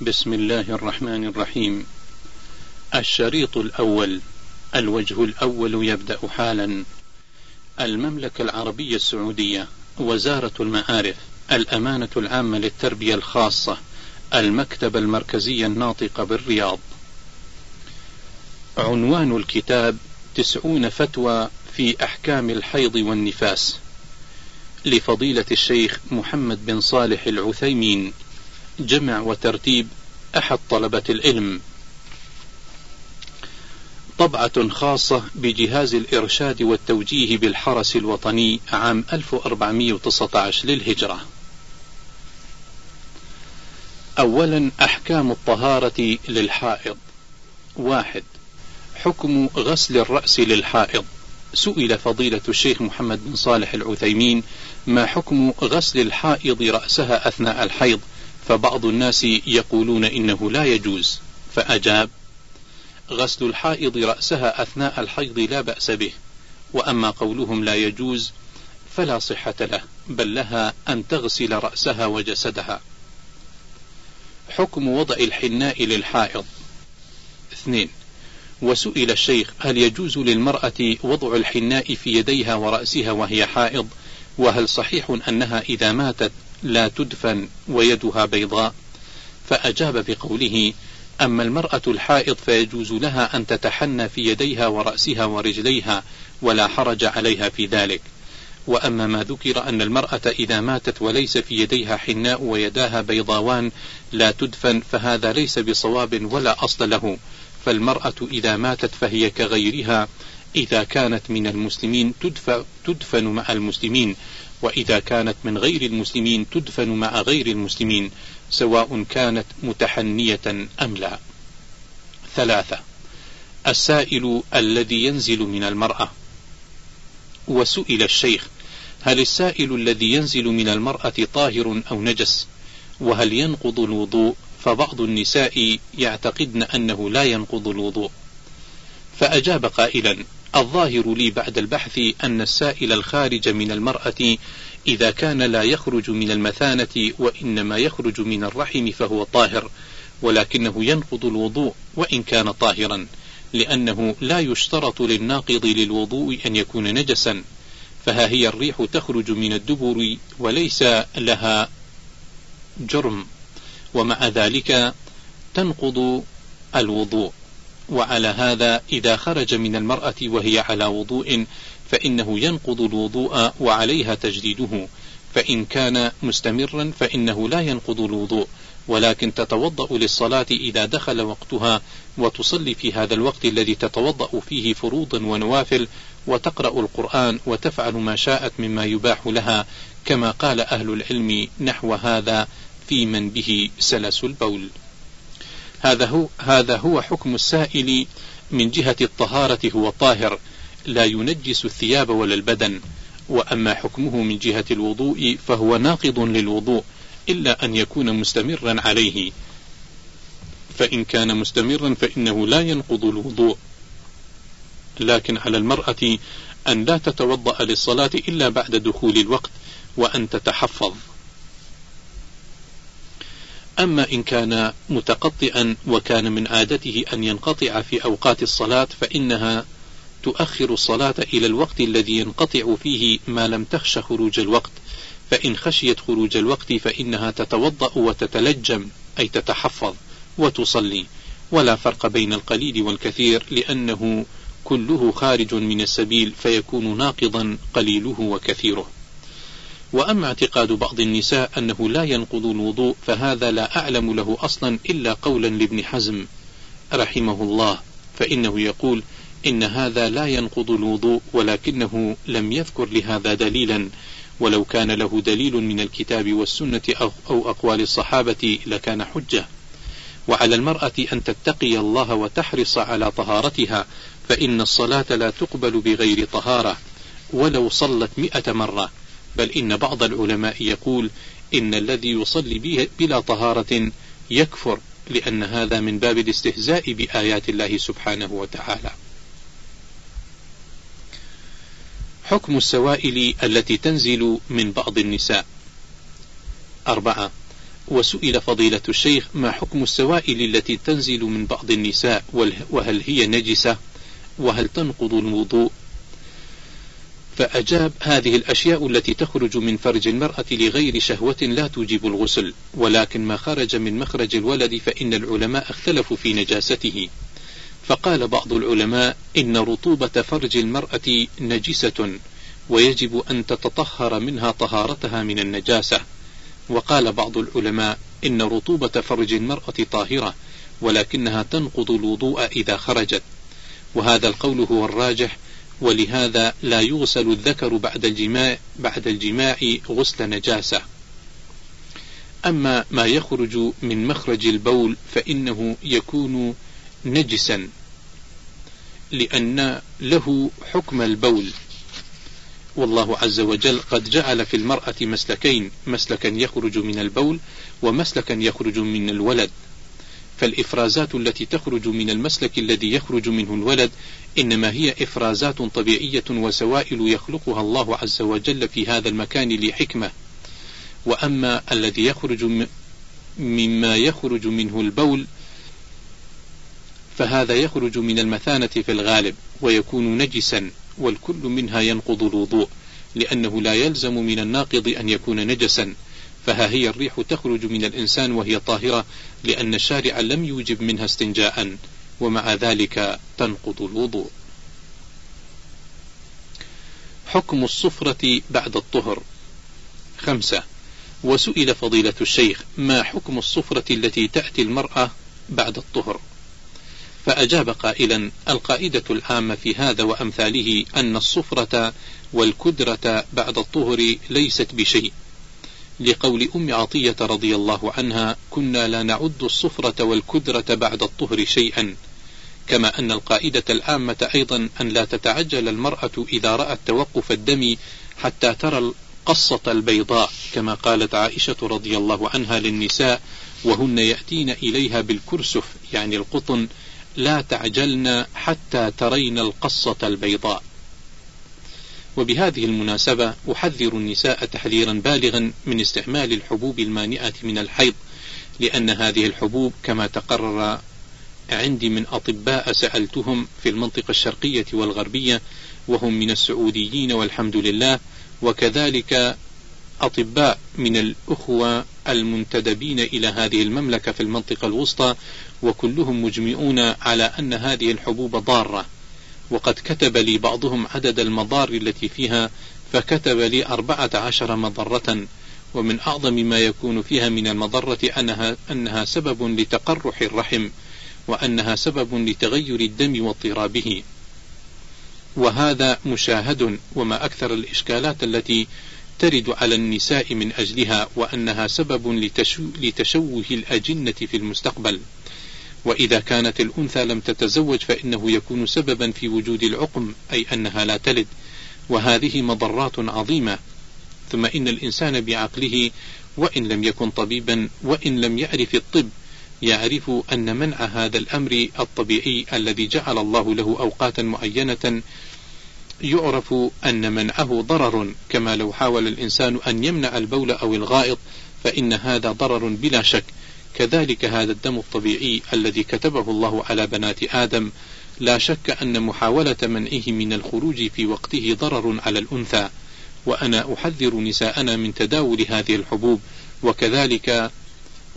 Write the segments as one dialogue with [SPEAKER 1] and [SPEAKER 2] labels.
[SPEAKER 1] بسم الله الرحمن الرحيم. الشريط الأول الوجه الأول يبدأ حالا. المملكة العربية السعودية وزارة المعارف الأمانة العامة للتربية الخاصة المكتبة المركزية الناطقة بالرياض. عنوان الكتاب تسعون فتوى في أحكام الحيض والنفاس. لفضيلة الشيخ محمد بن صالح العثيمين. جمع وترتيب أحد طلبة العلم طبعة خاصة بجهاز الإرشاد والتوجيه بالحرس الوطني عام 1419 للهجرة. أولا أحكام الطهارة للحائض. واحد حكم غسل الرأس للحائض. سئل فضيلة الشيخ محمد بن صالح العثيمين ما حكم غسل الحائض رأسها أثناء الحيض فبعض الناس يقولون إنه لا يجوز. فأجاب غسل الحائض رأسها أثناء الحيض لا بأس به وأما قولهم لا يجوز فلا صحة له بل لها أن تغسل رأسها وجسدها. حكم وضع الحناء للحائض. اثنين وسئل الشيخ هل يجوز للمرأة وضع الحناء في يديها ورأسها وهي حائض؟ وهل صحيح أنها إذا ماتت لا تدفن ويدها بيضاء. فأجاب بقوله أما المرأة الحائض فيجوز لها أن تتحنى في يديها ورأسها ورجليها ولا حرج عليها في ذلك. وأما ما ذكر أن المرأة إذا ماتت وليس في يديها حناء ويداها بيضاوان لا تدفن فهذا ليس بصواب ولا أصل له. فالمرأة إذا ماتت فهي كغيرها إذا كانت من المسلمين تدفن مع المسلمين. وإذا كانت من غير المسلمين تدفن مع غير المسلمين سواء كانت متحنية أم لا. ثلاثة السائل الذي ينزل من المرأة. وسئل الشيخ هل السائل الذي ينزل من المرأة طاهر أو نجس؟ وهل ينقض الوضوء؟ فبعض النساء يعتقدن أنه لا ينقض الوضوء. فأجاب قائلا الظاهر لي بعد البحث أن السائل الخارج من المرأة إذا كان لا يخرج من المثانة وإنما يخرج من الرحم فهو طاهر ولكنه ينقض الوضوء وإن كان طاهرا لأنه لا يشترط للناقض للوضوء أن يكون نجسا فها هي الريح تخرج من الدبر وليس لها جرم ومع ذلك تنقض الوضوء. وعلى هذا إذا خرج من المرأة وهي على وضوء فإنه ينقض الوضوء وعليها تجديده فإن كان مستمرا فإنه لا ينقض الوضوء ولكن تتوضأ للصلاة إذا دخل وقتها وتصلي في هذا الوقت الذي تتوضأ فيه فروضا ونوافل وتقرأ القرآن وتفعل ما شاءت مما يباح لها كما قال أهل العلم نحو هذا في من به سلس البول. هذا هو هذا هو حكم السائل من جهة الطهارة هو طاهر لا ينجس الثياب ولا البدن. وأما حكمه من جهة الوضوء فهو ناقض للوضوء إلا أن يكون مستمرا عليه. فإن كان مستمرا فإنه لا ينقض الوضوء. لكن على المرأة أن لا تتوضأ للصلاة إلا بعد دخول الوقت وأن تتحفظ. أما إن كان متقطئا وكان من عادته أن ينقطع في أوقات الصلاة فإنها تؤخر الصلاة إلى الوقت الذي ينقطع فيه ما لم تخش خروج الوقت. فإن خشيت خروج الوقت فإنها تتوضأ وتتلجم أي تتحفظ وتصلي. ولا فرق بين القليل والكثير لأنه كله خارج من السبيل فيكون ناقضا قليله وكثيره. وأما اعتقاد بعض النساء أنه لا ينقض الوضوء فهذا لا أعلم له أصلا إلا قولا لابن حزم. رحمه الله. فإنه يقول إن هذا لا ينقض الوضوء ولكنه لم يذكر لهذا دليلا. ولو كان له دليل من الكتاب والسنة أو أقوال الصحابة لكان حجة. وعلى المرأة أن تتقي الله وتحرص على طهارتها فإن الصلاة لا تقبل بغير طهارة ولو صلت مئة مرة. بل إن بعض العلماء يقول إن الذي يصلي بلا طهارة يكفر لأن هذا من باب الاستهزاء بآيات الله سبحانه وتعالى. حكم السوائل التي تنزل من بعض النساء. أربعة وسئل فضيلة الشيخ ما حكم السوائل التي تنزل من بعض النساء وهل هي نجسة وهل تنقض الوضوء فأجاب هذه الأشياء التي تخرج من فرج المرأة لغير شهوة لا توجب الغسل ولكن ما خرج من مخرج الولد فإن العلماء اختلفوا في نجاسته. فقال بعض العلماء إن رطوبة فرج المرأة نجسة ويجب أن تتطهر منها طهارتها من النجاسة. وقال بعض العلماء إن رطوبة فرج المرأة طاهرة ولكنها تنقض الوضوء إذا خرجت. وهذا القول هو الراجح ولهذا لا يغسل الذكر بعد الجماع بعد الجماع غسل نجاسة. أما ما يخرج من مخرج البول فإنه يكون نجسا لأن له حكم البول. والله عز وجل قد جعل في المرأة مسلكين مسلكا يخرج من البول ومسلكا يخرج من الولد. فالإفرازات التي تخرج من المسلك الذي يخرج منه الولد إنما هي إفرازات طبيعية وسوائل يخلقها الله عز وجل في هذا المكان لحكمة. وأما الذي يخرج مما يخرج منه البول فهذا يخرج من المثانة في الغالب ويكون نجسا والكل منها ينقض الوضوء لأنه لا يلزم من الناقض أن يكون نجسا. فها هي الريح تخرج من الإنسان وهي طاهرة لأن الشارع لم يوجب منها استنجاء ومع ذلك تنقض الوضوء. حكم الصفرة بعد الطهر. خمسة. وسئل فضيلة الشيخ ما حكم الصفرة التي تأتي المرأة بعد الطهر؟ فأجاب قائلا القاعدة العامة في هذا وأمثاله أن الصفرة والكدرة بعد الطهر ليست بشيء. لقول أم عطية رضي الله عنها كنا لا نعد الصفرة والكدرة بعد الطهر شيئا. كما أن القاعدة العامة أيضا أن لا تتعجل المرأة إذا رأت توقف الدم حتى ترى القصة البيضاء كما قالت عائشة رضي الله عنها للنساء وهن يأتين إليها بالكرسف يعني القطن لا تعجلن حتى ترين القصة البيضاء. وبهذه المناسبة أحذر النساء تحذيرا بالغا من استعمال الحبوب المانعة من الحيض لأن هذه الحبوب كما تقرر عندي من أطباء سألتهم في المنطقة الشرقية والغربية وهم من السعوديين والحمد لله وكذلك أطباء من الأخوة المنتدبين إلى هذه المملكة في المنطقة الوسطى وكلهم مجمعون على أن هذه الحبوب ضارة. وقد كتب لي بعضهم عدد المضار التي فيها فكتب لي أربعة عشر مضرة ومن أعظم ما يكون فيها من المضرة أنها, أنها سبب لتقرح الرحم وأنها سبب لتغير الدم واضطرابه. وهذا مشاهد وما أكثر الإشكالات التي ترد على النساء من أجلها وأنها سبب لتشوه الأجنة في المستقبل. وإذا كانت الأنثى لم تتزوج فإنه يكون سببا في وجود العقم أي أنها لا تلد. وهذه مضرات عظيمة. ثم إن الإنسان بعقله وإن لم يكن طبيبا وإن لم يعرف الطب يعرف أن منع هذا الأمر الطبيعي الذي جعل الله له أوقاتا معينة. يعرف أن منعه ضرر كما لو حاول الإنسان أن يمنع البول أو الغائط فإن هذا ضرر بلا شك. كذلك هذا الدم الطبيعي الذي كتبه الله على بنات آدم لا شك أن محاولة منعه من الخروج في وقته ضرر على الأنثى وأنا أحذر نساءنا من تداول هذه الحبوب وكذلك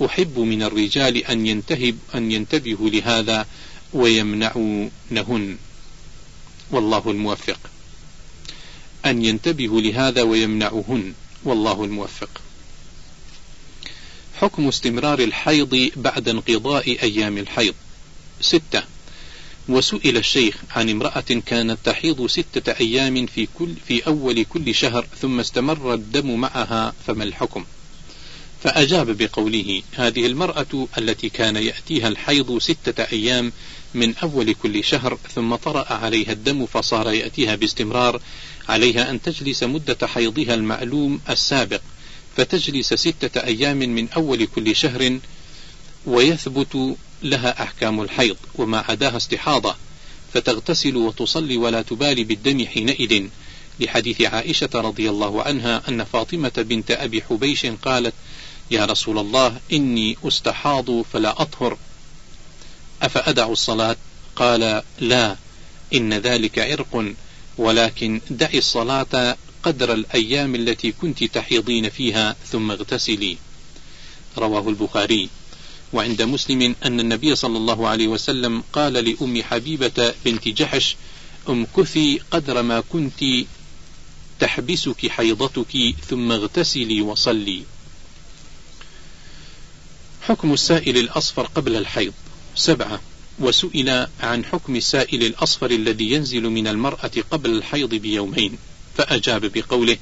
[SPEAKER 1] أحب من الرجال أن ينتهب أن ينتبهوا لهذا ويمنعونهن. والله الموفق. أن ينتبهوا لهذا ويمنعوهن. والله الموفق. حكم استمرار الحيض بعد انقضاء أيام الحيض. ستة. وسئل الشيخ عن امرأة كانت تحيض ستة أيام في كل في أول كل شهر ثم استمر الدم معها فما الحكم؟ فأجاب بقوله هذه المرأة التي كان يأتيها الحيض ستة أيام من أول كل شهر ثم طرأ عليها الدم فصار يأتيها باستمرار عليها أن تجلس مدة حيضها المعلوم السابق. فتجلس ستة أيام من أول كل شهر ويثبت لها أحكام الحيض وما عداها استحاضة فتغتسل وتصلي ولا تبالي بالدم حينئذ. لحديث عائشة رضي الله عنها أن فاطمة بنت أبي حبيش قالت يا رسول الله إني أستحاض فلا أطهر. أفأدع الصلاة؟ قال لا إن ذلك عرق ولكن دعي الصلاة قدر الأيام التي كنت تحيضين فيها ثم اغتسلي. رواه البخاري. وعند مسلم أن النبي صلى الله عليه وسلم قال لأم حبيبة بنت جحش امكثي قدر ما كنت تحبسك حيضتك ثم اغتسلي وصلي. حكم السائل الأصفر قبل الحيض. سبعة. وسئل عن حكم السائل الأصفر الذي ينزل من المرأة قبل الحيض بيومين. فأجاب بقوله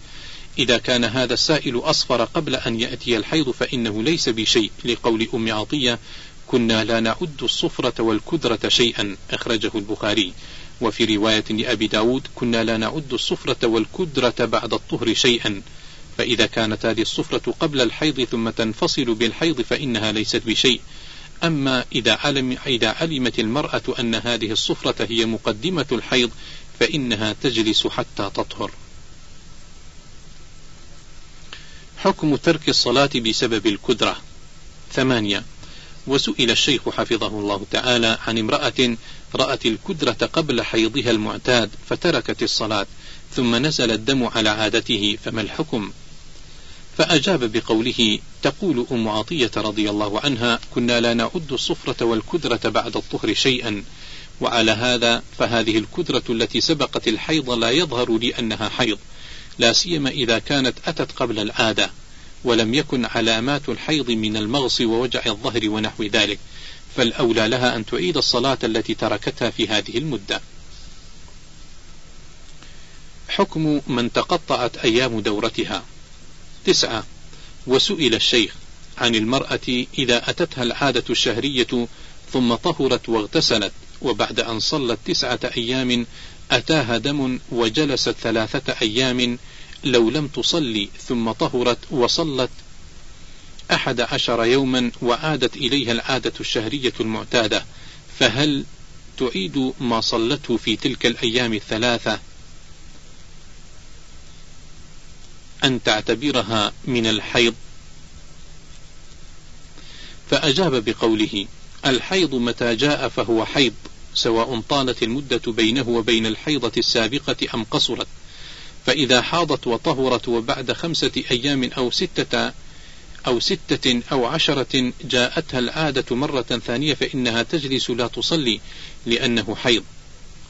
[SPEAKER 1] إذا كان هذا السائل أصفر قبل أن يأتي الحيض فإنه ليس بشيء. لقول أم عطية كنا لا نعد الصفرة والكدرة شيئا. أخرجه البخاري. وفي رواية لأبي داود كنا لا نعد الصفرة والكدرة بعد الطهر شيئا. فإذا كانت هذه الصفرة قبل الحيض ثم تنفصل بالحيض فإنها ليست بشيء. أما إذا, علم إذا علمت المرأة أن هذه الصفرة هي مقدمة الحيض فإنها تجلس حتى تطهر. حكم ترك الصلاة بسبب الكدرة. ثمانية. وسئل الشيخ حفظه الله تعالى عن امرأة رأت الكدرة قبل حيضها المعتاد فتركت الصلاة ثم نزل الدم على عادته فما الحكم؟ فأجاب بقوله تقول أم عطية رضي الله عنها كنا لا نعد الصفرة والكدرة بعد الطهر شيئا وعلى هذا فهذه الكدرة التي سبقت الحيض لا يظهر لي أنها حيض لا سيما إذا كانت أتت قبل العادة ولم يكن علامات الحيض من المغص ووجع الظهر ونحو ذلك فالأولى لها أن تعيد الصلاة التي تركتها في هذه المدة. حكم من تقطعت أيام دورتها. تسعة. وسئل الشيخ عن المرأة إذا أتتها العادة الشهرية ثم طهرت واغتسلت وبعد أن صلت تسعة أيام أتاها دم وجلست ثلاثة أيام لو لم تصلي ثم طهرت وصلت أحد عشر يوما وعادت إليها العادة الشهرية المعتادة. فهل تعيد ما صلته في تلك الأيام الثلاثة؟ أن تعتبرها من الحيض. فأجاب بقوله الحيض متى جاء فهو حيض. سواء طالت المدة بينه وبين الحيضة السابقة أم قصرت. فإذا حاضت وطهرت وبعد خمسة أيام أو ستة أو ستة أو عشرة جاءتها العادة مرة ثانية فإنها تجلس لا تصلي لأنه حيض.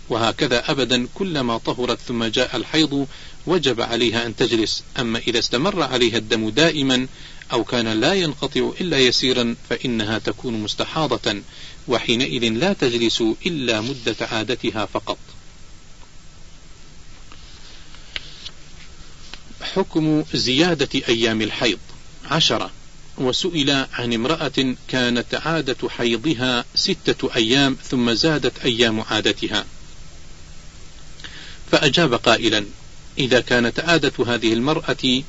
[SPEAKER 1] وهكذا أبدا كلما طهرت ثم جاء الحيض وجب عليها أن تجلس. أما إذا استمر عليها الدم دائما أو كان لا ينقطع إلا يسيرا فإنها تكون مستحاضة. وحينئذ لا تجلس إلا مدة عادتها فقط. حكم زيادة أيام الحيض. عشرة. وسئل عن امرأة كانت عادة حيضها ستة أيام ثم زادت أيام عادتها. فأجاب قائلا إذا كانت عادة هذه المرأة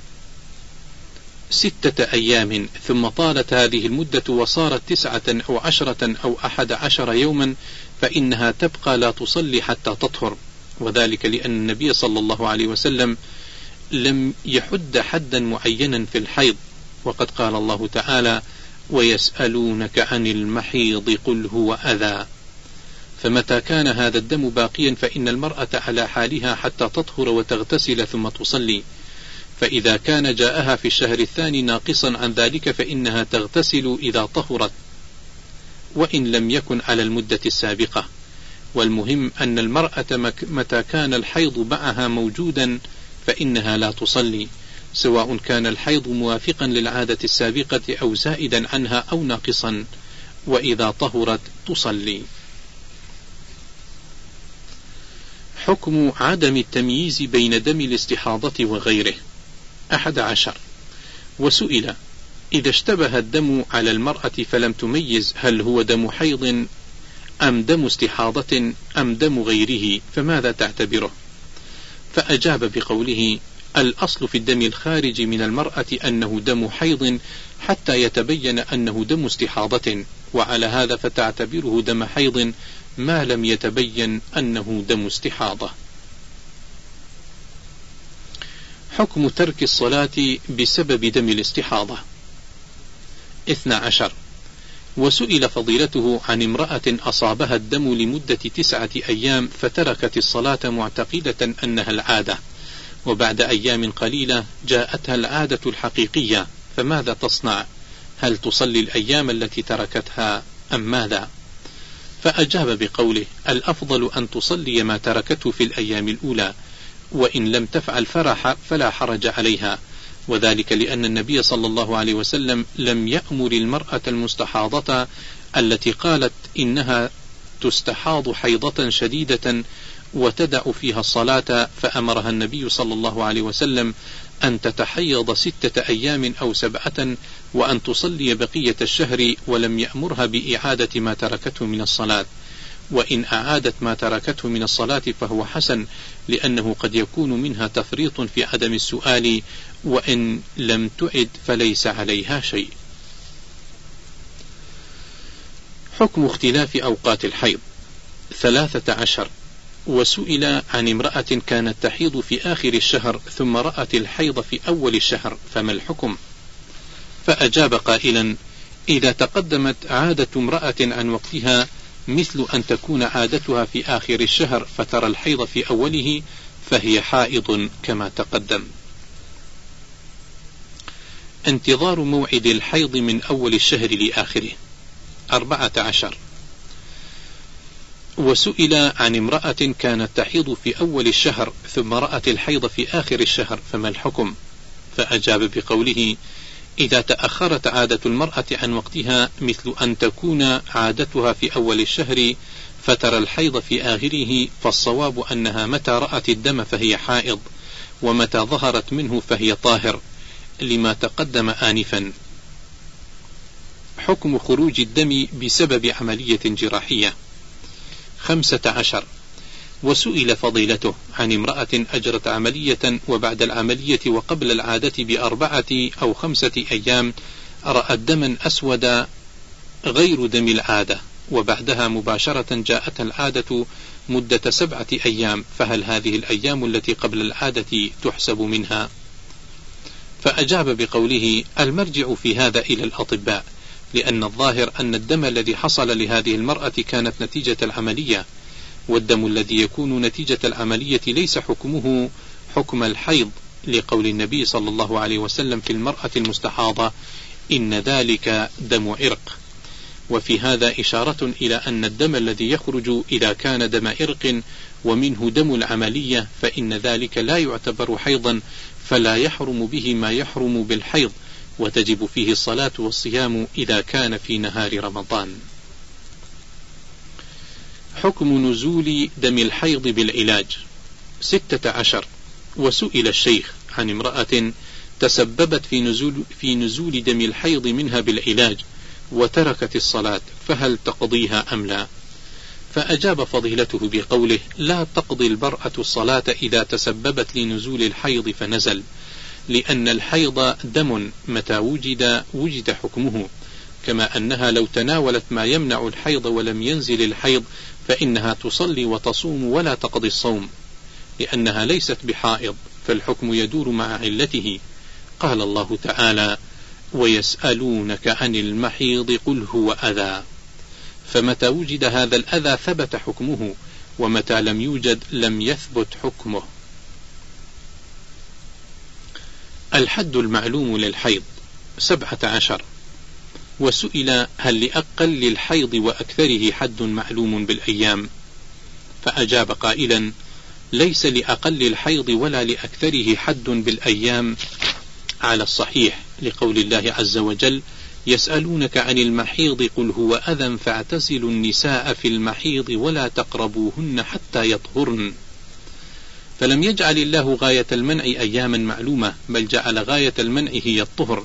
[SPEAKER 1] ستة أيام ثم طالت هذه المدة وصارت تسعة أو عشرة أو أحد عشر يوما فإنها تبقى لا تصلي حتى تطهر. وذلك لأن النبي صلى الله عليه وسلم لم يحد حدا معينا في الحيض. وقد قال الله تعالى ويسألونك عن المحيض قل هو أذى فمتى كان هذا الدم باقيا فإن المرأة على حالها حتى تطهر وتغتسل ثم تصلي. فإذا كان جاءها في الشهر الثاني ناقصا عن ذلك فإنها تغتسل إذا طهرت وإن لم يكن على المدة السابقة. والمهم أن المرأة متى كان الحيض معها موجودا فإنها لا تصلي سواء كان الحيض موافقا للعادة السابقة أو زائدا عنها أو ناقصا وإذا طهرت تصلي. حكم عدم التمييز بين دم الاستحاضة وغيره. أحد عشر. وسئل إذا اشتبه الدم على المرأة فلم تميز هل هو دم حيض أم دم استحاضة أم دم غيره فماذا تعتبره؟ فأجاب بقوله الأصل في الدم الخارج من المرأة أنه دم حيض حتى يتبين أنه دم استحاضة وعلى هذا فتعتبره دم حيض ما لم يتبين أنه دم استحاضة. حكم ترك الصلاة بسبب دم الاستحاضة. اثنى عشر. وسئل فضيلته عن امرأة أصابها الدم لمدة تسعة أيام فتركت الصلاة معتقدة أنها العادة. وبعد أيام قليلة جاءتها العادة الحقيقية. فماذا تصنع؟ هل تصلي الأيام التي تركتها أم ماذا؟ فأجاب بقوله الأفضل أن تصلي ما تركته في الأيام الأولى. وإن لم تفعل فرح فلا حرج عليها. وذلك لأن النبي صلى الله عليه وسلم لم يأمر المرأة المستحاضة التي قالت إنها تستحاض حيضة شديدة وتدع فيها الصلاة فأمرها النبي صلى الله عليه وسلم أن تتحيض ستة أيام أو سبعة وأن تصلي بقية الشهر ولم يأمرها بإعادة ما تركته من الصلاة. وإن أعادت ما تركته من الصلاة فهو حسن لأنه قد يكون منها تفريط في عدم السؤال وإن لم تعد فليس عليها شيء. حكم اختلاف أوقات الحيض ثلاثة عشر وسئل عن امرأة كانت تحيض في آخر الشهر ثم رأت الحيض في أول الشهر فما الحكم؟ فأجاب قائلا: إذا تقدمت عادة امرأة عن وقتها مثل أن تكون عادتها في آخر الشهر فترى الحيض في أوله فهي حائض كما تقدم. انتظار موعد الحيض من أول الشهر لآخره. أربعة عشر وسئل عن امرأة كانت تحيض في أول الشهر ثم رأت الحيض في آخر الشهر فما الحكم؟ فأجاب بقوله: إذا تأخرت عادة المرأة عن وقتها مثل أن تكون عادتها في أول الشهر فترى الحيض في آخره فالصواب أنها متى رأت الدم فهي حائض ومتى ظهرت منه فهي طاهر لما تقدم آنفا. حكم خروج الدم بسبب عملية جراحية. خمسة عشر وسئل فضيلته عن امرأة أجرت عملية وبعد العملية وقبل العادة بأربعة أو خمسة أيام رأت دما أسود غير دم العادة وبعدها مباشرة جاءت العادة مدة سبعة أيام فهل هذه الأيام التي قبل العادة تحسب منها؟ فأجاب بقوله المرجع في هذا إلى الأطباء لأن الظاهر أن الدم الذي حصل لهذه المرأة كانت نتيجة العملية والدم الذي يكون نتيجة العملية ليس حكمه حكم الحيض لقول النبي صلى الله عليه وسلم في المرأة المستحاضة إن ذلك دم عرق. وفي هذا إشارة إلى أن الدم الذي يخرج إذا كان دم عرق ومنه دم العملية فإن ذلك لا يعتبر حيضا فلا يحرم به ما يحرم بالحيض وتجب فيه الصلاة والصيام إذا كان في نهار رمضان. حكم نزول دم الحيض بالعلاج. ستة عشر. وسئل الشيخ عن امرأة تسببت في نزول, في نزول دم الحيض منها بالعلاج وتركت الصلاة فهل تقضيها أم لا؟ فأجاب فضيلته بقوله لا تقضي المرأة الصلاة إذا تسببت لنزول الحيض فنزل لأن الحيض دم متى وجد وجد حكمه كما أنها لو تناولت ما يمنع الحيض ولم ينزل الحيض فإنها تصلي وتصوم ولا تقضي الصوم لأنها ليست بحائض فالحكم يدور مع علته. قال الله تعالى ويسألونك عن المحيض قل هو أذى. فمتى وجد هذا الأذى ثبت حكمه ومتى لم يوجد لم يثبت حكمه. الحد المعلوم للحيض سبعة عشر. وسئل هل لأقل الحيض وأكثره حد معلوم بالأيام؟ فأجاب قائلا ليس لأقل الحيض ولا لأكثره حد بالأيام. على الصحيح لقول الله عز وجل يسألونك عن المحيض قل هو أذى فاعتزلوا النساء في المحيض ولا تقربوهن حتى يطهرن. فلم يجعل الله غاية المنع أياما معلومة بل جعل غاية المنع هي الطهر.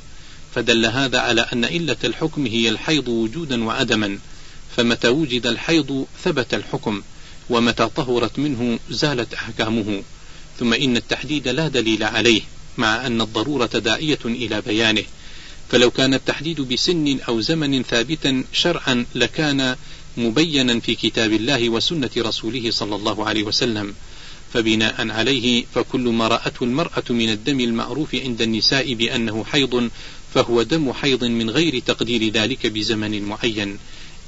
[SPEAKER 1] فدل هذا على أن إلة الحكم هي الحيض وجودا وعدما فمتى وجد الحيض ثبت الحكم ومتى طهرت منه زالت أحكامه. ثم إن التحديد لا دليل عليه مع أن الضرورة داعية إلى بيانه. فلو كان التحديد بسن أو زمن ثابتا شرعا لكان مبينا في كتاب الله وسنة رسوله صلى الله عليه وسلم. فبناء عليه فكل ما رأته المرأة من الدم المعروف عند النساء بأنه حيض فهو دم حيض من غير تقدير ذلك بزمن معين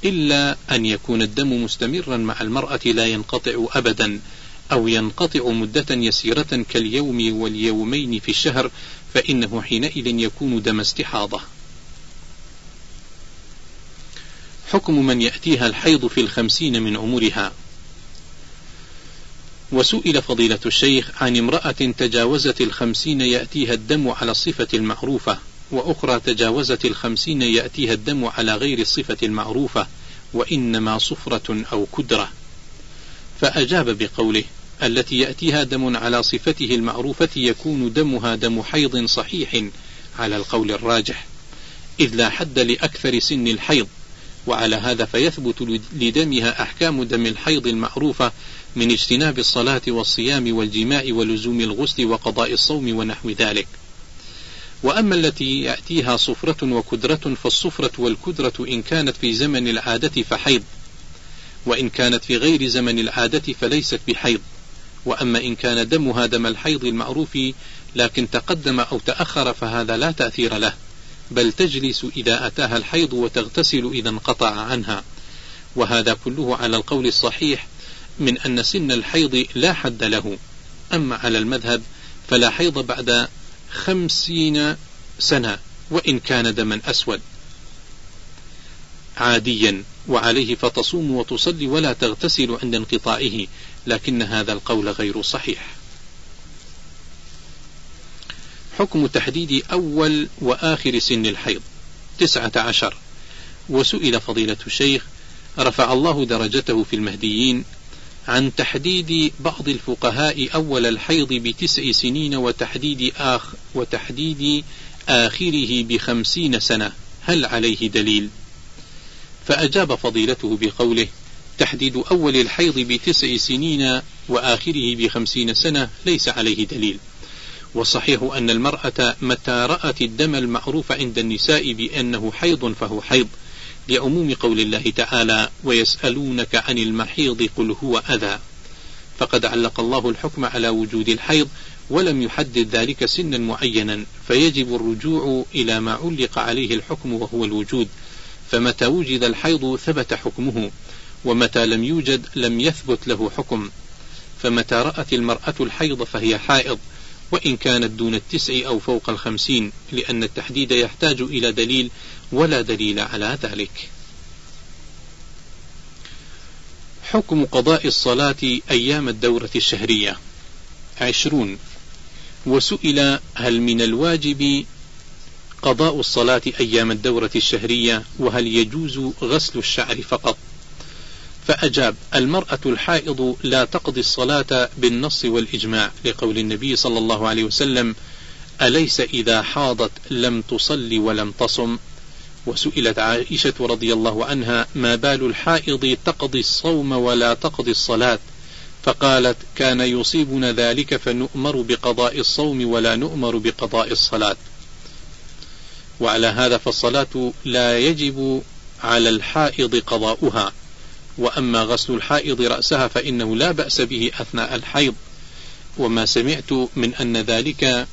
[SPEAKER 1] إلا أن يكون الدم مستمرا مع المرأة لا ينقطع أبدا أو ينقطع مدة يسيرة كاليوم واليومين في الشهر فإنه حينئذ يكون دم استحاضة. حكم من يأتيها الحيض في الخمسين من عمرها وسئل فضيلة الشيخ عن امرأة تجاوزت الخمسين يأتيها الدم على الصفة المعروفة وأخرى تجاوزت الخمسين يأتيها الدم على غير الصفة المعروفة وإنما صفرة أو كدرة. فأجاب بقوله التي يأتيها دم على صفته المعروفة يكون دمها دم حيض صحيح على القول الراجح. إذ لا حد لأكثر سن الحيض وعلى هذا فيثبت لدمها أحكام دم الحيض المعروفة من اجتناب الصلاة والصيام والجماع ولزوم الغسل وقضاء الصوم ونحو ذلك. وأما التي يأتيها صفرة وكدرة فالصفرة والكدرة إن كانت في زمن العادة فحيض وإن كانت في غير زمن العادة فليست بحيض. وأما إن كان دمها دم الحيض المعروف لكن تقدم أو تأخر فهذا لا تأثير له بل تجلس إذا أتاها الحيض وتغتسل إذا انقطع عنها. وهذا كله على القول الصحيح من أن سن الحيض لا حد له. أما على المذهب فلا حيض بعد خمسين سنة وإن كان دما أسود. عاديا وعليه فتصوم وتصلي ولا تغتسل عند انقطاعه لكن هذا القول غير صحيح. حكم تحديد أول وآخر سن الحيض تسعة عشر. وسئل فضيلة الشيخ رفع الله درجته في المهديين عن تحديد بعض الفقهاء أول الحيض بتسع سنين وتحديد آخ وتحديد آخره بخمسين سنة هل عليه دليل؟ فأجاب فضيلته بقوله تحديد أول الحيض بتسع سنين وآخره بخمسين سنة ليس عليه دليل والصحيح أن المرأة متى رأت الدم المعروف عند النساء بأنه حيض فهو حيض لعموم قول الله تعالى ويسألونك عن المحيض قل هو أذى. فقد علق الله الحكم على وجود الحيض ولم يحدد ذلك سنا معينا فيجب الرجوع إلى ما علق عليه الحكم وهو الوجود. فمتى وجد الحيض ثبت حكمه ومتى لم يوجد لم يثبت له حكم. فمتى رأت المرأة الحيض فهي حائض وإن كانت دون التسع أو فوق الخمسين لأن التحديد يحتاج إلى دليل ولا دليل على ذلك. حكم قضاء الصلاة أيام الدورة الشهرية. عشرون. وسئل هل من الواجب قضاء الصلاة أيام الدورة الشهرية وهل يجوز غسل الشعر فقط؟ فأجاب المرأة الحائض لا تقضي الصلاة بالنص والإجماع لقول النبي صلى الله عليه وسلم أليس إذا حاضت لم تصل ولم تصم؟ وسئلت عائشة رضي الله عنها ما بال الحائض تقضي الصوم ولا تقضي الصلاة؟ فقالت كان يصيبنا ذلك فنؤمر بقضاء الصوم ولا نؤمر بقضاء الصلاة. وعلى هذا فالصلاة لا يجب على الحائض قضاؤها. وأما غسل الحائض رأسها فإنه لا بأس به أثناء الحيض. وما سمعت من أن ذلك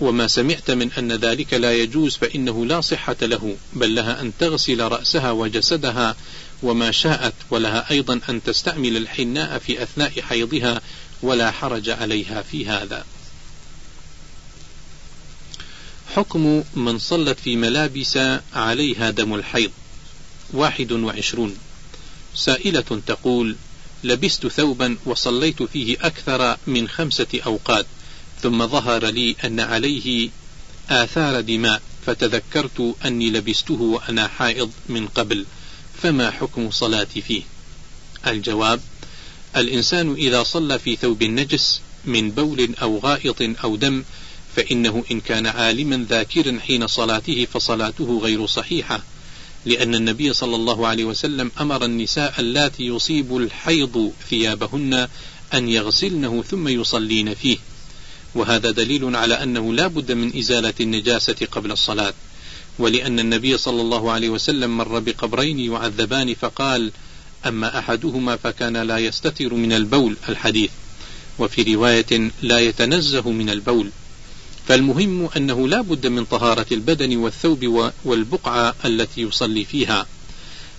[SPEAKER 1] وما سمعت من أن ذلك لا يجوز فإنه لا صحة له بل لها أن تغسل رأسها وجسدها وما شاءت ولها أيضا أن تستعمل الحناء في أثناء حيضها ولا حرج عليها في هذا. حكم من صلت في ملابس عليها دم الحيض. واحد وعشرون. سائلة تقول لبست ثوبا وصليت فيه أكثر من خمسة أوقات. ثم ظهر لي أن عليه آثار دماء فتذكرت أني لبسته وأنا حائض من قبل فما حكم صلاتي فيه؟ الجواب الإنسان إذا صلى في ثوب نجس من بول أو غائط أو دم فإنه إن كان عالما ذاكرا حين صلاته فصلاته غير صحيحة لأن النبي صلى الله عليه وسلم أمر النساء اللاتي يصيب الحيض ثيابهن أن يغسلنه ثم يصلين فيه. وهذا دليل على أنه لا بد من إزالة النجاسة قبل الصلاة ولأن النبي صلى الله عليه وسلم مر بقبرين يعذبان فقال أما أحدهما فكان لا يستتر من البول الحديث وفي رواية لا يتنزه من البول. فالمهم أنه لا بد من طهارة البدن والثوب والبقعة التي يصلي فيها.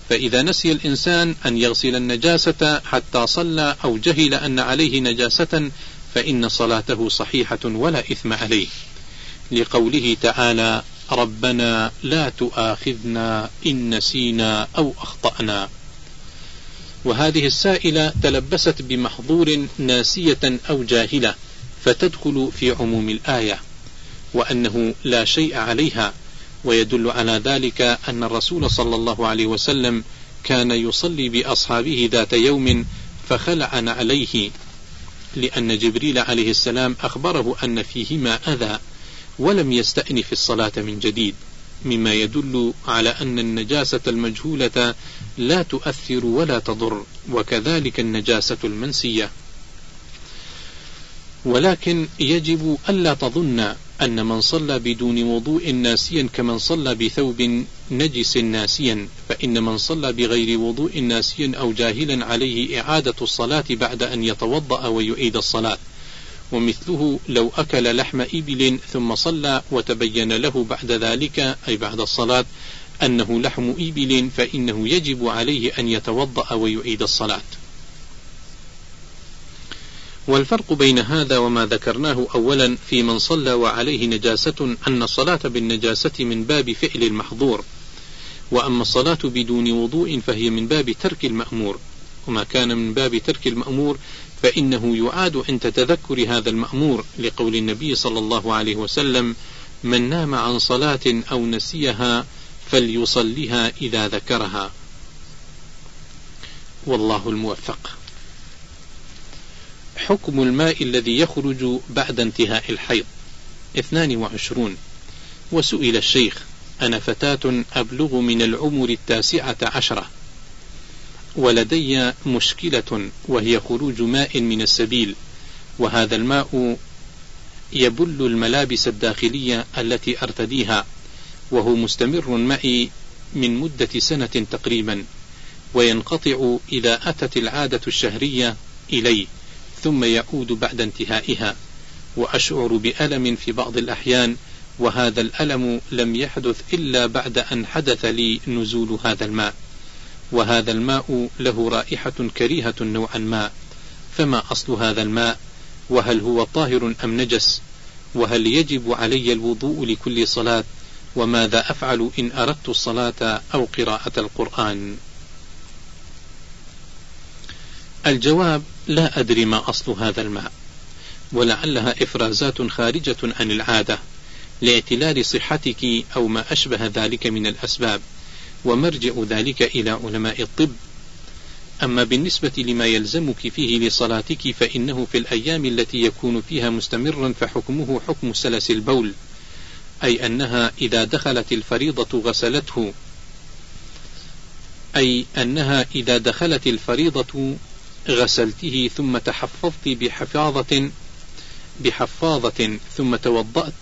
[SPEAKER 1] فإذا نسي الإنسان أن يغسل النجاسة حتى صلى أو جهل أن عليه نجاسة فإن صلاته صحيحة ولا إثم عليه. لقوله تعالى ربنا لا تؤاخذنا إن نسينا أو أخطأنا. وهذه السائلة تلبست بمحظور ناسية أو جاهلة فتدخل في عموم الآية وأنه لا شيء عليها ويدل على ذلك أن الرسول صلى الله عليه وسلم كان يصلي بأصحابه ذات يوم فخلع عليه. لأن جبريل عليه السلام أخبره أن فيهما أذى ولم يستأنف الصلاة من جديد مما يدل على أن النجاسة المجهولة لا تؤثر ولا تضر وكذلك النجاسة المنسية. ولكن يجب ألا تظن أن من صلى بدون وضوء ناسيا كمن صلى بثوب نجس ناسيا فإن من صلى بغير وضوء ناسيا أو جاهلا عليه إعادة الصلاة بعد أن يتوضأ ويعيد الصلاة. ومثله لو أكل لحم إبل ثم صلى وتبين له بعد ذلك أي بعد الصلاة أنه لحم إبل فإنه يجب عليه أن يتوضأ ويعيد الصلاة. والفرق بين هذا وما ذكرناه أولا في من صلى وعليه نجاسة أن الصلاة بالنجاسة من باب فعل المحظور وأما الصلاة بدون وضوء فهي من باب ترك المأمور وما كان من باب ترك المأمور فإنه يعاد عند تذكر هذا المأمور لقول النبي صلى الله عليه وسلم من نام عن صلاة أو نسيها فليصلها إذا ذكرها. والله الموفق. حكم الماء الذي يخرج بعد انتهاء الحيض. اثنان وعشرون. وسئل الشيخ أنا فتاة أبلغ من العمر التاسعة عشرة. ولدي مشكلة وهي خروج ماء من السبيل وهذا الماء يبل الملابس الداخلية التي أرتديها وهو مستمر معي من مدة سنة تقريبا وينقطع إذا أتت العادة الشهرية إلي ثم يعود بعد انتهائها. وأشعر بألم في بعض الأحيان وهذا الألم لم يحدث إلا بعد أن حدث لي نزول هذا الماء. وهذا الماء له رائحة كريهة نوعا ما. فما أصل هذا الماء؟ وهل هو طاهر أم نجس؟ وهل يجب علي الوضوء لكل صلاة؟ وماذا أفعل إن أردت الصلاة أو قراءة القرآن؟ الجواب لا أدري ما أصل هذا الماء ولعلها إفرازات خارجة عن العادة لاعتلال صحتك أو ما أشبه ذلك من الأسباب ومرجع ذلك إلى علماء الطب. أما بالنسبة لما يلزمك فيه لصلاتك فإنه في الأيام التي يكون فيها مستمرا فحكمه حكم سلس البول أي أنها إذا دخلت الفريضة غسلته أي أنها إذا دخلت الفريضة غسلته ثم تحفظت بحفاظة بحفاظة ثم توضأت.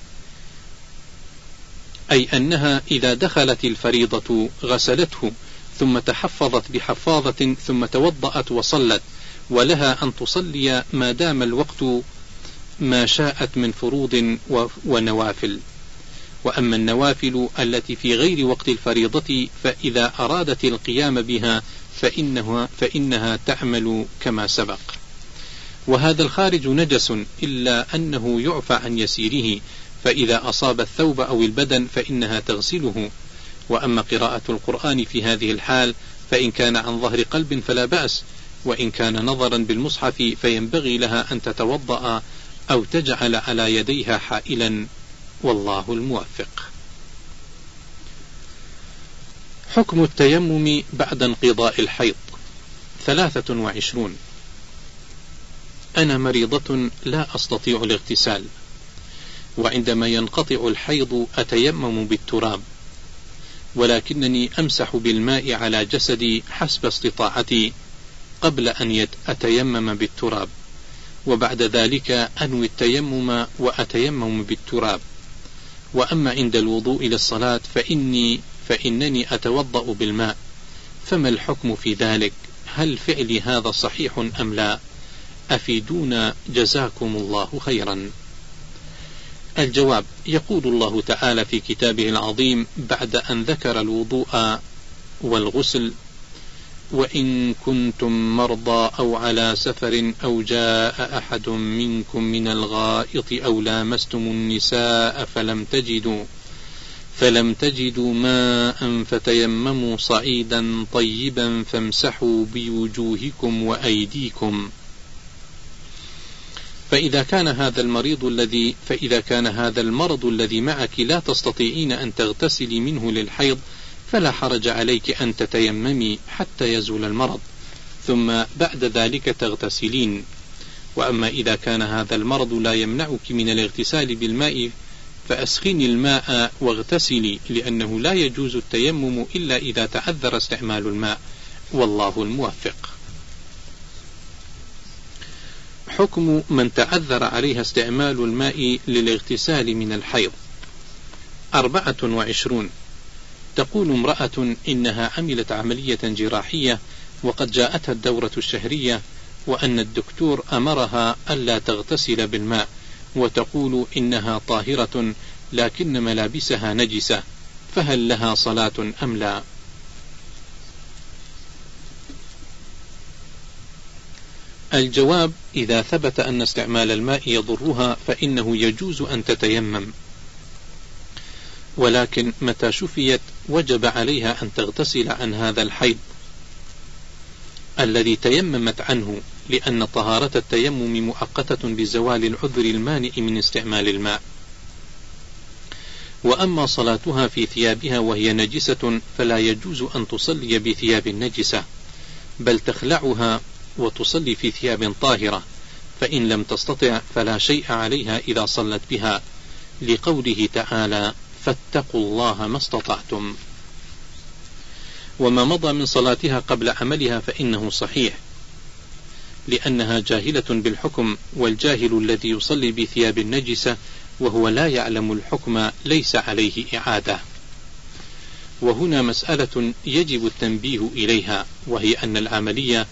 [SPEAKER 1] أي أنها إذا دخلت الفريضة غسلته ثم تحفظت بحفاظة ثم توضأت وصلت ولها أن تصلي ما دام الوقت ما شاءت من فروض ونوافل. وأما النوافل التي في غير وقت الفريضة فإذا أرادت القيام بها فإنها, فإنها تعمل كما سبق. وهذا الخارج نجس إلا أنه يعفى عن يسيره فإذا أصاب الثوب أو البدن فإنها تغسله. وأما قراءة القرآن في هذه الحال فإن كان عن ظهر قلب فلا بأس وإن كان نظرا بالمصحف فينبغي لها أن تتوضأ أو تجعل على يديها حائلا. والله الموفق. حكم التيمم بعد انقضاء الحيض. ثلاثة وعشرون. أنا مريضة لا أستطيع الاغتسال. وعندما ينقطع الحيض أتيمم بالتراب. ولكنني أمسح بالماء على جسدي حسب استطاعتي قبل أن أتيمم بالتراب. وبعد ذلك أنوي التيمم وأتيمم بالتراب. وأما عند الوضوء للصلاة فإني فإنني أتوضأ بالماء فما الحكم في ذلك؟ هل فعلي هذا صحيح أم لا؟ أفيدونا جزاكم الله خيرا. الجواب يقول الله تعالى في كتابه العظيم بعد أن ذكر الوضوء والغسل وإن كنتم مرضى أو على سفر أو جاء أحد منكم من الغائط أو لامستم النساء فلم تجدوا فلم تجدوا ماء فتيمموا صعيدا طيبا فامسحوا بوجوهكم وأيديكم. فإذا كان هذا المريض الذي فإذا كان هذا المرض الذي معك لا تستطيعين أن تغتسلي منه للحيض فلا حرج عليك أن تتيممي حتى يزول المرض ثم بعد ذلك تغتسلين. وأما إذا كان هذا المرض لا يمنعك من الاغتسال بالماء فأسخني الماء واغتسلي لأنه لا يجوز التيمم إلا إذا تعذر استعمال الماء. والله الموفق. حكم من تعذر عليها استعمال الماء للاغتسال من الحيض. أربعة وعشرون. تقول امرأة إنها عملت عملية جراحية وقد جاءتها الدورة الشهرية وأن الدكتور أمرها ألا تغتسل بالماء. وتقول إنها طاهرة لكن ملابسها نجسة فهل لها صلاة أم لا؟ الجواب إذا ثبت أن استعمال الماء يضرها فإنه يجوز أن تتيمم ولكن متى شفيت وجب عليها أن تغتسل عن هذا الحيض الذي تيممت عنه لأن طهارة التيمم مؤقتة بزوال العذر المانع من استعمال الماء. وأما صلاتها في ثيابها وهي نجسة فلا يجوز أن تصلي بثياب نجسة بل تخلعها وتصلي في ثياب طاهرة فإن لم تستطع فلا شيء عليها إذا صلت بها. لقوله تعالى فاتقوا الله ما استطعتم. وما مضى من صلاتها قبل عملها فإنه صحيح. لأنها جاهلة بالحكم والجاهل الذي يصلي بثياب نجسة وهو لا يعلم الحكم ليس عليه إعادة. وهنا مسألة يجب التنبيه إليها وهي أن العملية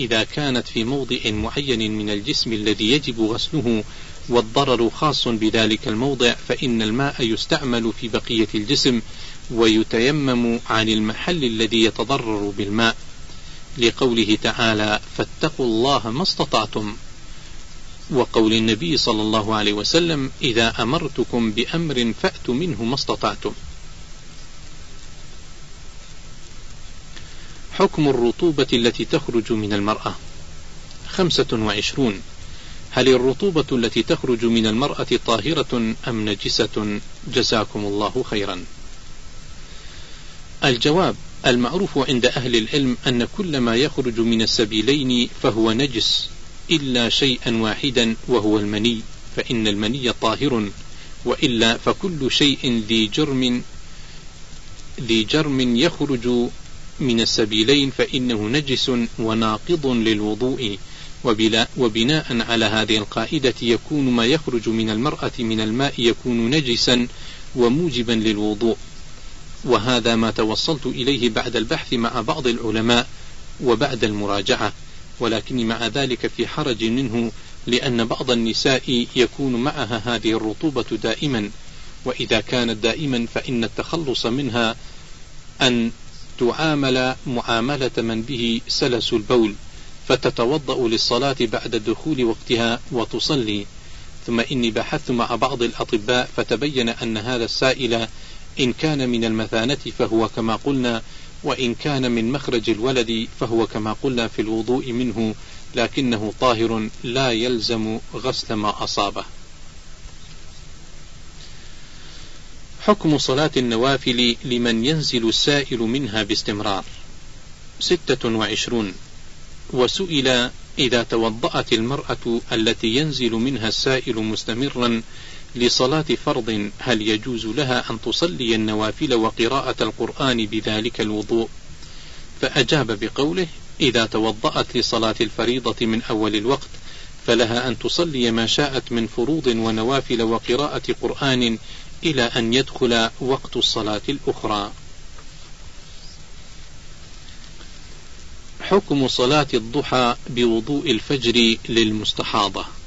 [SPEAKER 1] إذا كانت في موضع معين من الجسم الذي يجب غسله والضرر خاص بذلك الموضع فإن الماء يستعمل في بقية الجسم ويتيمم عن المحل الذي يتضرر بالماء. لقوله تعالى فاتقوا الله ما استطعتم وقول النبي صلى الله عليه وسلم إذا أمرتكم بأمر فأتوا منه ما استطعتم. حكم الرطوبة التي تخرج من المرأة. خمسة وعشرون. هل الرطوبة التي تخرج من المرأة طاهرة أم نجسة؟ جزاكم الله خيرا. الجواب المعروف عند أهل العلم أن كل ما يخرج من السبيلين فهو نجس إلا شيئا واحدا وهو المني فإن المني طاهر وإلا فكل شيء ذي جرم ذي جرم يخرج من السبيلين فإنه نجس وناقض للوضوء وبناء على هذه القاعدة يكون ما يخرج من المرأة من الماء يكون نجسا وموجبا للوضوء. وهذا ما توصلت إليه بعد البحث مع بعض العلماء وبعد المراجعة ولكني مع ذلك في حرج منه لأن بعض النساء يكون معها هذه الرطوبة دائما وإذا كانت دائما فإن التخلص منها أن تعامل معاملة من به سلس البول فتتوضأ للصلاة بعد دخول وقتها وتصلي. ثم إني بحثت مع بعض الأطباء فتبين أن هذا السائل إن كان من المثانة فهو كما قلنا وإن كان من مخرج الولد فهو كما قلنا في الوضوء منه لكنه طاهر لا يلزم غسل ما أصابه. حكم صلاة النوافل لمن ينزل السائل منها باستمرار. ستة وعشرون. وسئل إذا توضأت المرأة التي ينزل منها السائل مستمرا لصلاة فرض هل يجوز لها أن تصلي النوافل وقراءة القرآن بذلك الوضوء؟ فأجاب بقوله إذا توضأت لصلاة الفريضة من أول الوقت فلها أن تصلي ما شاءت من فروض ونوافل وقراءة قرآن إلى أن يدخل وقت الصلاة الأخرى. حكم صلاة الضحى بوضوء الفجر للمستحاضة.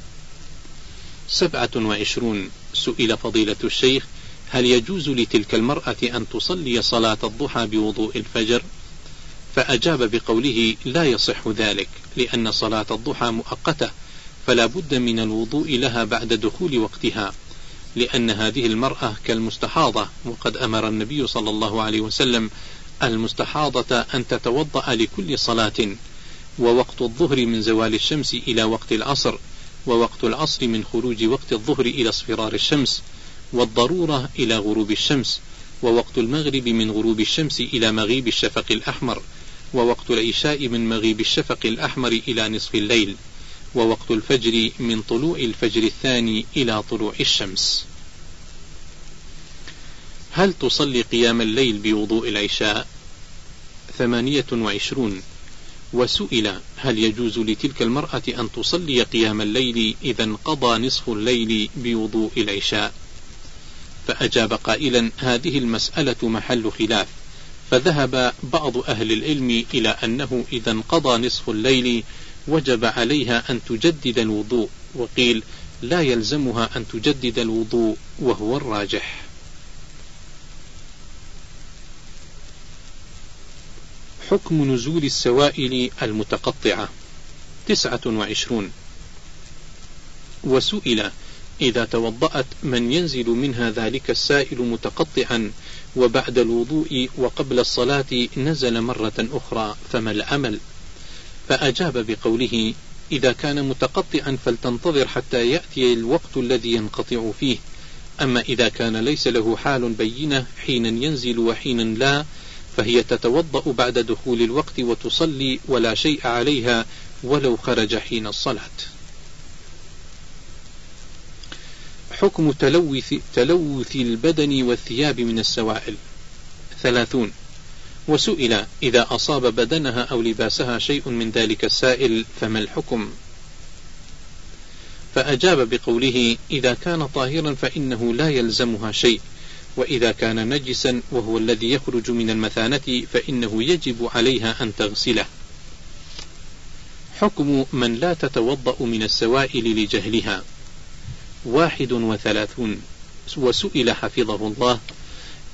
[SPEAKER 1] سبعة وعشرون سئل فضيلة الشيخ هل يجوز لتلك المرأة أن تصلي صلاة الضحى بوضوء الفجر؟ فأجاب بقوله لا يصح ذلك لأن صلاة الضحى مؤقتة فلا بد من الوضوء لها بعد دخول وقتها لأن هذه المرأة كالمستحاضة وقد أمر النبي صلى الله عليه وسلم المستحاضة أن تتوضأ لكل صلاة ووقت الظهر من زوال الشمس إلى وقت العصر ووقت العصر من خروج وقت الظهر إلى اصفرار الشمس والضرورة إلى غروب الشمس ووقت المغرب من غروب الشمس إلى مغيب الشفق الأحمر ووقت العشاء من مغيب الشفق الأحمر إلى نصف الليل ووقت الفجر من طلوع الفجر الثاني إلى طلوع الشمس. هل تصلي قيام الليل بوضوء العشاء؟ ثمانية وعشرون. وسئل هل يجوز لتلك المرأة أن تصلي قيام الليل إذا انقضى نصف الليل بوضوء العشاء؟ فأجاب قائلا هذه المسألة محل خلاف. فذهب بعض أهل العلم إلى أنه إذا انقضى نصف الليل وجب عليها أن تجدد الوضوء وقيل لا يلزمها أن تجدد الوضوء وهو الراجح. حكم نزول السوائل المتقطعة. تسعة وعشرون. وسئل إذا توضأت من ينزل منها ذلك السائل متقطعا وبعد الوضوء وقبل الصلاة نزل مرة أخرى فما العمل فأجاب بقوله إذا كان متقطعا فلتنتظر حتى يأتي الوقت الذي ينقطع فيه. أما إذا كان ليس له حال بينة حين ينزل وحين لا فهي تتوضأ بعد دخول الوقت وتصلي ولا شيء عليها ولو خرج حين الصلاة. حكم تلوث, تلوث البدن والثياب من السوائل. ثلاثون. وسئل إذا أصاب بدنها أو لباسها شيء من ذلك السائل فما الحكم؟ فأجاب بقوله إذا كان طاهرا فإنه لا يلزمها شيء. وإذا كان نجسا وهو الذي يخرج من المثانة فإنه يجب عليها أن تغسله. حكم من لا تتوضأ من السوائل لجهلها. واحد وثلاثون. وسئل حفظه الله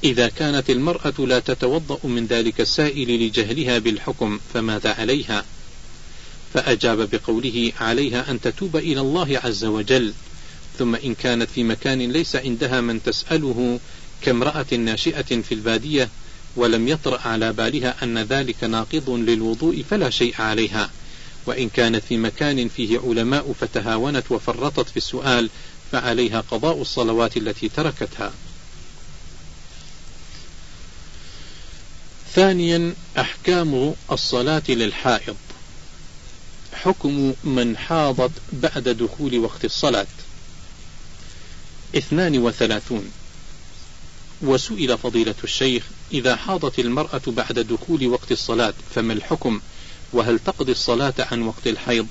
[SPEAKER 1] إذا كانت المرأة لا تتوضأ من ذلك السائل لجهلها بالحكم فماذا عليها؟ فأجاب بقوله عليها أن تتوب إلى الله عز وجل ثم إن كانت في مكان ليس عندها من تسأله كامرأة ناشئة في البادية ولم يطرأ على بالها أن ذلك ناقض للوضوء فلا شيء عليها. وإن كانت في مكان فيه علماء فتهاونت وفرطت في السؤال فعليها قضاء الصلوات التي تركتها. ثانيا أحكام الصلاة للحائض. حكم من حاضت بعد دخول وقت الصلاة. اثنان وثلاثون. وسئل فضيلة الشيخ إذا حاضت المرأة بعد دخول وقت الصلاة فما الحكم؟ وهل تقضي الصلاة عن وقت الحيض؟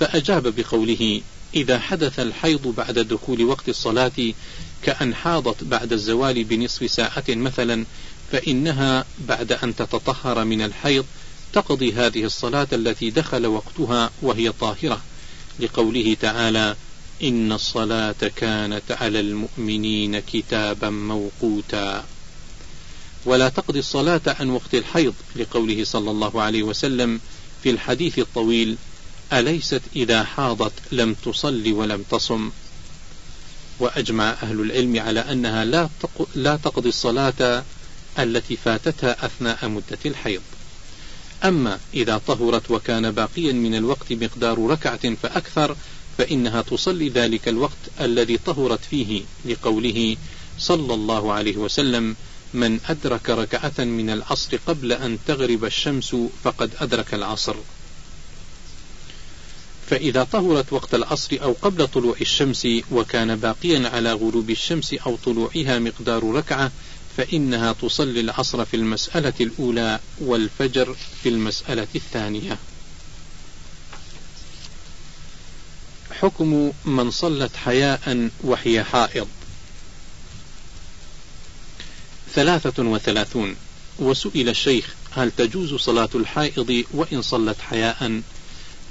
[SPEAKER 1] فأجاب بقوله إذا حدث الحيض بعد دخول وقت الصلاة كأن حاضت بعد الزوال بنصف ساعة مثلا فإنها بعد أن تتطهر من الحيض تقضي هذه الصلاة التي دخل وقتها وهي طاهرة. لقوله تعالى إن الصلاة كانت على المؤمنين كتابا موقوتا. ولا تقضي الصلاة عن وقت الحيض لقوله صلى الله عليه وسلم في الحديث الطويل أليست إذا حاضت لم تصل ولم تصم؟ وأجمع أهل العلم على أنها لا لا تقضي الصلاة التي فاتتها أثناء مدة الحيض. أما إذا طهرت وكان باقيا من الوقت مقدار ركعة فأكثر فإنها تصلي ذلك الوقت الذي طهرت فيه لقوله صلى الله عليه وسلم من أدرك ركعة من العصر قبل أن تغرب الشمس فقد أدرك العصر فإذا طهرت وقت العصر أو قبل طلوع الشمس وكان باقيا على غروب الشمس أو طلوعها مقدار ركعة فإنها تصلي العصر في المسألة الأولى والفجر في المسألة الثانية. حكم من صلت حياء وهي حائض. ثلاثة وثلاثون. وسئل الشيخ هل تجوز صلاة الحائض وإن صلت حياء؟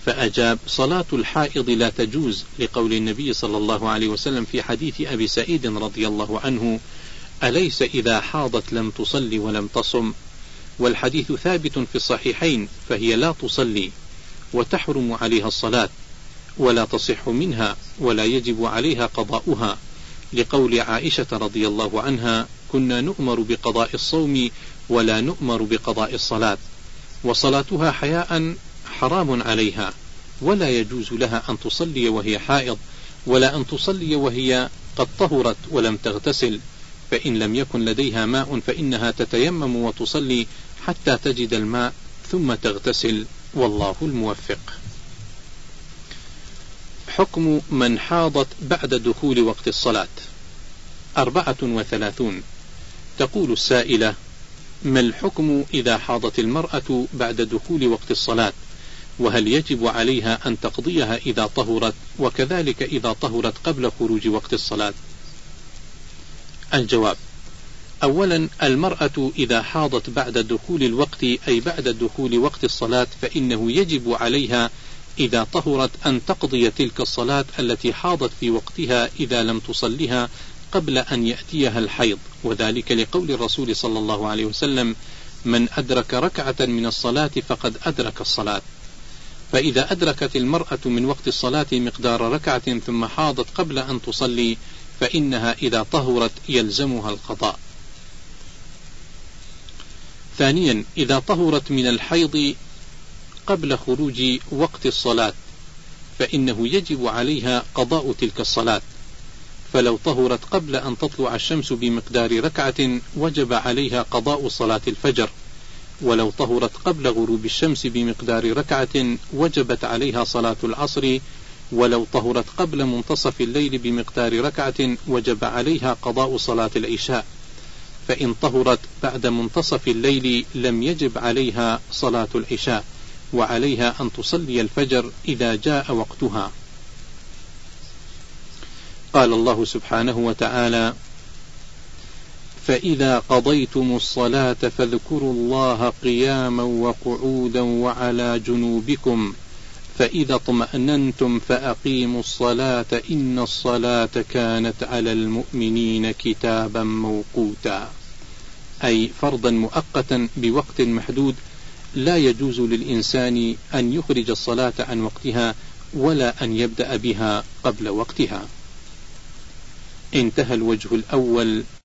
[SPEAKER 1] فأجاب صلاة الحائض لا تجوز لقول النبي صلى الله عليه وسلم في حديث أبي سعيد رضي الله عنه أليس إذا حاضت لم تصلي ولم تصم؟ والحديث ثابت في الصحيحين فهي لا تصلي وتحرم عليها الصلاة. ولا تصح منها ولا يجب عليها قضاؤها. لقول عائشة رضي الله عنها كنا نؤمر بقضاء الصوم ولا نؤمر بقضاء الصلاة. وصلاتها حياء حرام عليها. ولا يجوز لها أن تصلي وهي حائض ولا أن تصلي وهي قد طهرت ولم تغتسل. فإن لم يكن لديها ماء فإنها تتيمم وتصلي حتى تجد الماء ثم تغتسل. والله الموفق. حكم من حاضت بعد دخول وقت الصلاة. أربعة وثلاثون. تقول السائلة ما الحكم إذا حاضت المرأة بعد دخول وقت الصلاة؟ وهل يجب عليها أن تقضيها إذا طهرت؟ وكذلك إذا طهرت قبل خروج وقت الصلاة؟ الجواب أولا المرأة إذا حاضت بعد دخول الوقت أي بعد دخول وقت الصلاة فإنه يجب عليها إذا طهرت أن تقضي تلك الصلاة التي حاضت في وقتها إذا لم تصلها قبل أن يأتيها الحيض. وذلك لقول الرسول صلى الله عليه وسلم من أدرك ركعة من الصلاة فقد أدرك الصلاة. فإذا أدركت المرأة من وقت الصلاة مقدار ركعة ثم حاضت قبل أن تصلي فإنها إذا طهرت يلزمها القضاء. ثانيا إذا طهرت من الحيض قبل خروج وقت الصلاة فإنه يجب عليها قضاء تلك الصلاة. فلو طهرت قبل أن تطلع الشمس بمقدار ركعة وجب عليها قضاء صلاة الفجر. ولو طهرت قبل غروب الشمس بمقدار ركعة وجبت عليها صلاة العصر. ولو طهرت قبل منتصف الليل بمقدار ركعة وجب عليها قضاء صلاة العشاء. فإن طهرت بعد منتصف الليل لم يجب عليها صلاة العشاء. وعليها أن تصلي الفجر إذا جاء وقتها. قال الله سبحانه وتعالى فإذا قضيتم الصلاة فاذكروا الله قياما وقعودا وعلى جنوبكم فإذا اطمأننتم فأقيموا الصلاة إن الصلاة كانت على المؤمنين كتابا موقوتا. أي فرضا مؤقتا بوقت محدود لا يجوز للإنسان أن يخرج الصلاة عن وقتها ولا أن يبدأ بها قبل وقتها. انتهى الوجه الأول.